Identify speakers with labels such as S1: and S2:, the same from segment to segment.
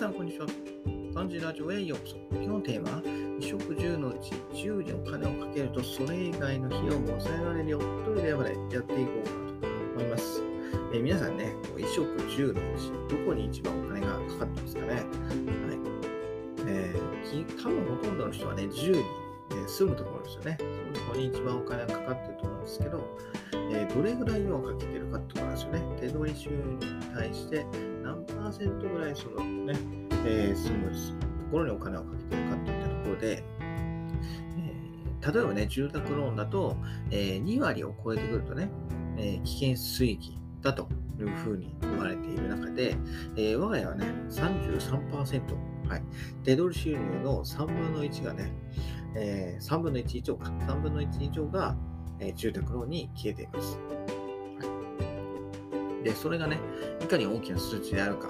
S1: さん、こんにちは。漢字ラジオへようこそ。今日のテーマは、衣食住のうち10にお金をかけると、それ以外の費用も抑えられるよというレベルでやっていこうかなと思います。えー、皆さんね、衣食住のうち、どこに一番お金がかかってますかね。はい。えー、多分ほとんどの人はね、10に、え、住むところですよね。そのとこに一番お金がかかってると思うんですけど、えー、どれぐらいをかけてるかってことなんですよね。手取り収入に対して何パーセントぐらいそのね、えー、住むところにお金をかけてるかといったところで、えー、例えばね、住宅ローンだと、えー、2割を超えてくるとね、えー、危険水域だというふうに言われている中で、えー、我が家はね、33%、はい、手取り収入の3分の1がね、えー、3分の1以上か、3分の1以上が、えー、住宅ローンに消えています。で、それがね、いかに大きな数値であるか、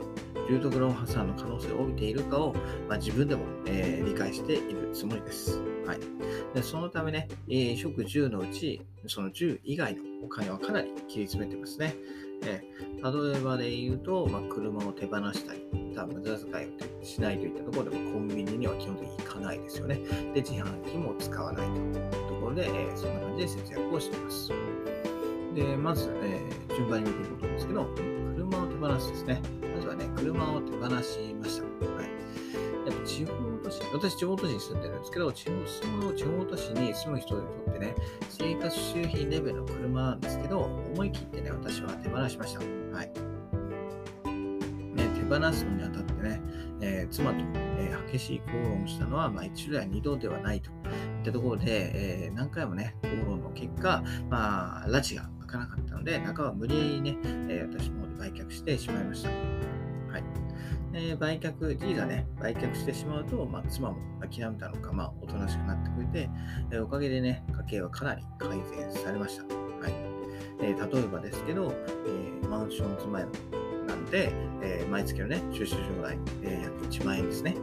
S1: 住宅ロン破産の可能性を帯びているかを、まあ、自分でも、えー、理解しているつもりです。はい、でそのためね、えー、食10のうち、その10以外のお金はかなり切り詰めてますね。えー、例えばで言うと、まあ、車を手放したり、多分無駄遣いをしないといったところでもコンビニには基本的に行かないですよね。で、自販機も使わないというところで、えー、そんな感じで節約をしています。で、まず、えー、順番に見ていこうと思うんですけど、車を手放すですね。まずはね、車を手放しました。はい。やっぱ地方都市、私地方都市に住んでるんですけど、地方その地方都市に住む人にとってね、生活周辺レベルの車なんですけど、思い切ってね、私は手放しました。はい。ね、手放すのにあたってね、えー、妻と、えー、激しい口論したのは、まあ、一度や二度ではないといったところで、えー、何回もね、口論の結果、まあ、拉致がかなかったので、中は無理やりね、え私の方で売却してしまいました。はい。え売却、G がね、売却してしまうと、まあ、妻も諦めたのか、まあ、おとなしくなってくれて、えおかげでね、家計はかなり改善されました。はい。え例えばですけど、えマンション住まいなんで、え毎月のね、駐車場代、え約1万円ですね。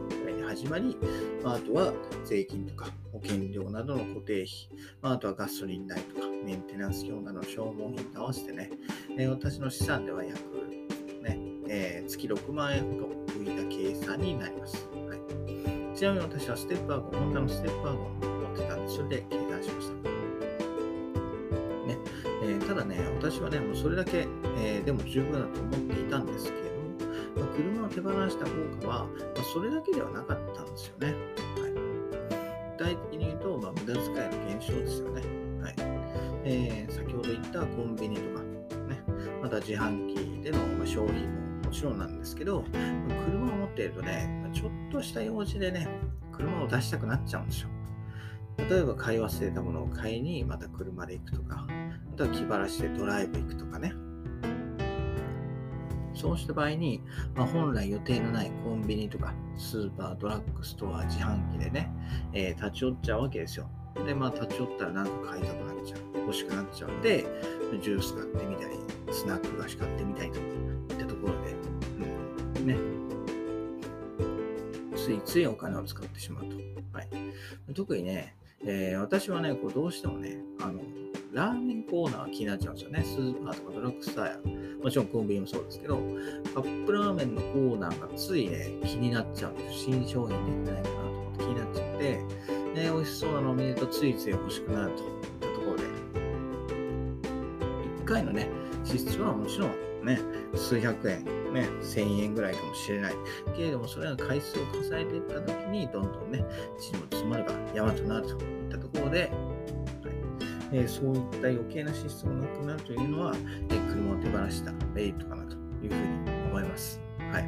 S1: 始まり、まあ、あとは税金とか保険料などの固定費、まあ、あとはガソリン代とかメンテナンス業などの消耗品と合わせてね、え、私の資産では約、ねえー、月6万円ほど浮いた計算になります。はい、ちなみに私はステップワゴン、ホンダのステップワゴンを持ってたんで、それで計算しました。ねえー、ただね、私はね、もうそれだけ、えでも十分だと思っていたんですけれども、まあ、車を手放した効果は、まあ、それだけではなかったんですよね。はい、具体的に言うと、まあ、無駄遣いの減少ですよね。えー、先ほど言ったコンビニとか、ね、また自販機での消費ももちろんなんですけど、車を持っているとね、ちょっとした用事でね、車を出したくなっちゃうんですよ。例えば買い忘れたものを買いにまた車で行くとか、あとは気晴らしでドライブ行くとかね。そうした場合に、まあ、本来予定のないコンビニとかスーパー、ドラッグストア、自販機でね、えー、立ち寄っちゃうわけですよ。で、まあ立ち寄ったらなんか買いたくなっちゃう。欲しくなっちゃうんで、ジュース買ってみたり、スナック菓子買ってみたりといったところで、うん、ね、ついついお金を使ってしまうと。はい、特にね、えー、私はね、こうどうしてもね、あの、ラーメンコーナー気になっちゃうんですよね。スーパーとかドラッグストアや、もちろんコンビニもそうですけど、カップラーメンのコーナーがついね、気になっちゃうんです。新商品出てないかなと思って気になっちゃって、ね、美味しそうなのを見るとついつい欲しくなるといったところで、1回のね、支出はもちろんね、数百円、ね、1000円ぐらいかもしれない。けれども、それが回数を重ねていったときに、どんどんね、地にも詰まれば山となるといったところで、えー、そういった余計な支出もなくなるというのは、えー、車を手放したメリットかなというふうに思います。はい。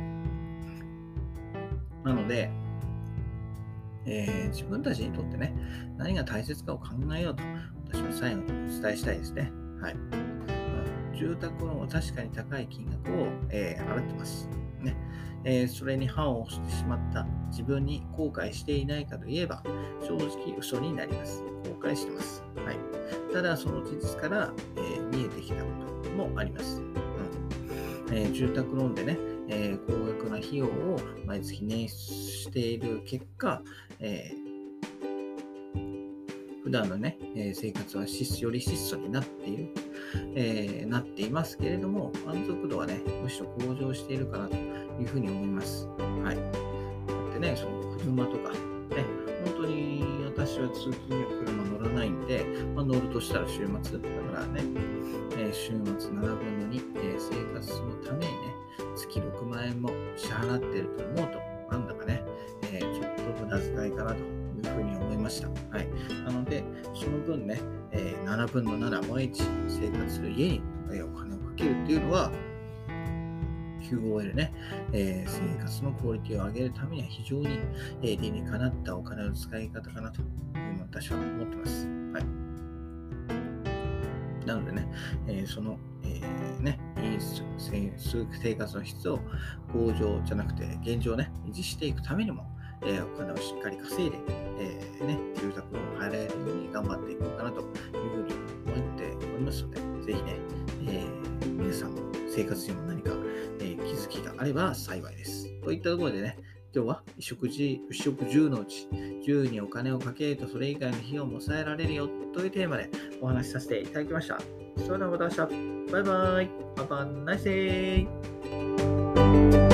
S1: なので、えー、自分たちにとってね、何が大切かを考えようと、私は最後にお伝えしたいですね。はい。住宅ローンは確かに高い金額を、えー、払ってます。ねえー、それに反をしてしまった自分に後悔していないかといえば、正直嘘になります。後悔してます。はい、ただ、その事実から、えー、見えてきたこともあります。うんえー、住宅ローンでね、えー、高額な費用を毎月捻出している結果、えー、普段のね、え生活は質より質素になっている、え、なっていますけれども、満足度はね、むしろ向上しているかなというふうに思います。はい。だってね、その車とか、ね、本当に私は通勤には車乗らないんで、まあ、乗るとしたら週末、だからね、えー、週末7分の2、えー、生活のためにね、月6万円も支払っていると思うと、なんだかね、えー、ちょっと無駄遣いかなというふうに思いました。はい。なので、その分ね、えー、7分の7毎日生活する家にお金をかけるっていうのは、QOL ね、えー、生活のクオリティを上げるためには非常に、えー、理にかなったお金の使い方かなというのを私は思ってます。はい。なのでね、えー、その、えー、ね、生活の質を向上じゃなくて現状をね、維持していくためにも、えー、お金をしっかり稼いで、えー、ね、住宅を入れるように頑張っていこうかなというふうに思っておりますので、ぜひね、え、皆さんも生活にも何か、え、気づきがあれば幸いです。といったところでね、今日は食事、不食10のうち10にお金をかけるとそれ以外の費用も抑えられるよというテーマでお話しさせていただきました。それではまた明日。バイバイ。パパナイスデー